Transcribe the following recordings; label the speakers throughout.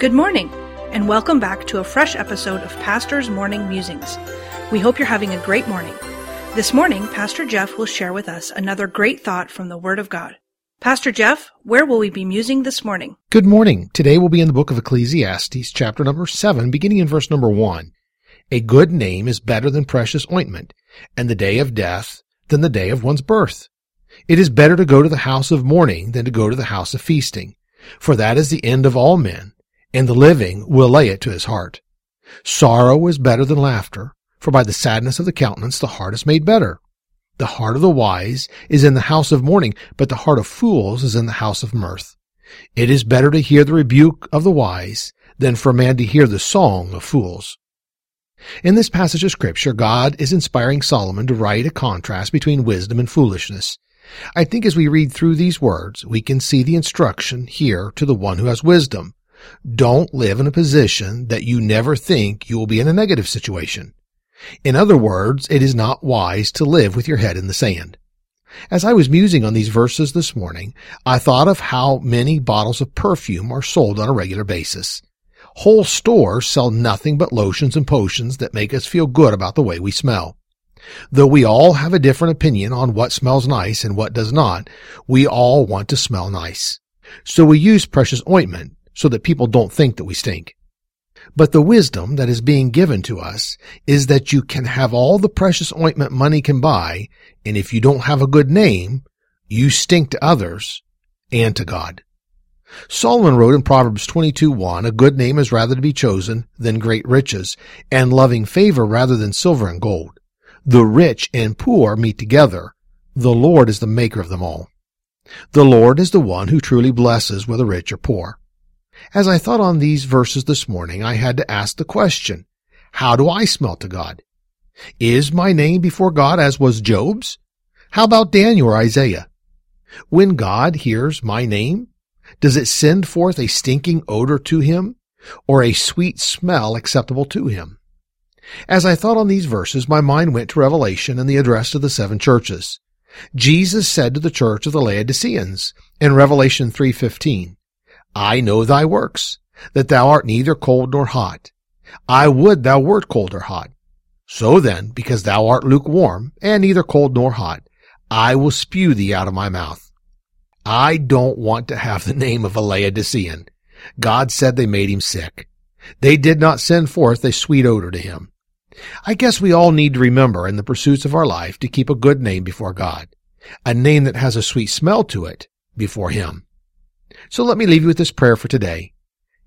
Speaker 1: Good morning, and welcome back to a fresh episode of Pastor's Morning Musings. We hope you're having a great morning. This morning, Pastor Jeff will share with us another great thought from the Word of God. Pastor Jeff, where will we be musing this morning?
Speaker 2: Good morning. Today we'll be in the book of Ecclesiastes, chapter number 7, beginning in verse number 1. A good name is better than precious ointment, and the day of death than the day of one's birth. It is better to go to the house of mourning than to go to the house of feasting, for that is the end of all men and the living will lay it to his heart. Sorrow is better than laughter, for by the sadness of the countenance the heart is made better. The heart of the wise is in the house of mourning, but the heart of fools is in the house of mirth. It is better to hear the rebuke of the wise than for a man to hear the song of fools. In this passage of scripture, God is inspiring Solomon to write a contrast between wisdom and foolishness. I think as we read through these words, we can see the instruction here to the one who has wisdom. Don't live in a position that you never think you will be in a negative situation. In other words, it is not wise to live with your head in the sand. As I was musing on these verses this morning, I thought of how many bottles of perfume are sold on a regular basis. Whole stores sell nothing but lotions and potions that make us feel good about the way we smell. Though we all have a different opinion on what smells nice and what does not, we all want to smell nice. So we use precious ointment so that people don't think that we stink. But the wisdom that is being given to us is that you can have all the precious ointment money can buy, and if you don't have a good name, you stink to others and to God. Solomon wrote in Proverbs 22:1, a good name is rather to be chosen than great riches, and loving favor rather than silver and gold. The rich and poor meet together. The Lord is the maker of them all. The Lord is the one who truly blesses whether rich or poor. As I thought on these verses this morning, I had to ask the question, how do I smell to God? Is my name before God as was Job's? How about Daniel or Isaiah? When God hears my name, does it send forth a stinking odor to him or a sweet smell acceptable to him? As I thought on these verses, my mind went to Revelation and the address to the seven churches. Jesus said to the church of the Laodiceans in Revelation 3:15, I know thy works, that thou art neither cold nor hot. I would thou wert cold or hot. So then, because thou art lukewarm, and neither cold nor hot, I will spew thee out of my mouth. I don't want to have the name of a Laodicean. God said they made him sick. They did not send forth a sweet odor to him. I guess we all need to remember in the pursuits of our life to keep a good name before God, a name that has a sweet smell to it before him. So let me leave you with this prayer for today.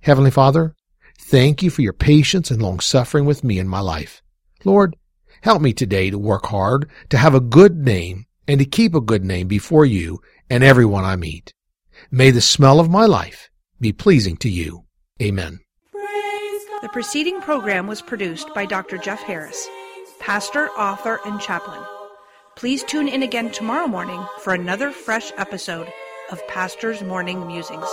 Speaker 2: Heavenly Father, thank you for your patience and long suffering with me in my life. Lord, help me today to work hard, to have a good name, and to keep a good name before you and everyone I meet. May the smell of my life be pleasing to you. Amen.
Speaker 1: The preceding program was produced by Dr. Jeff Harris, pastor, author, and chaplain. Please tune in again tomorrow morning for another fresh episode of Pastor's Morning Musings.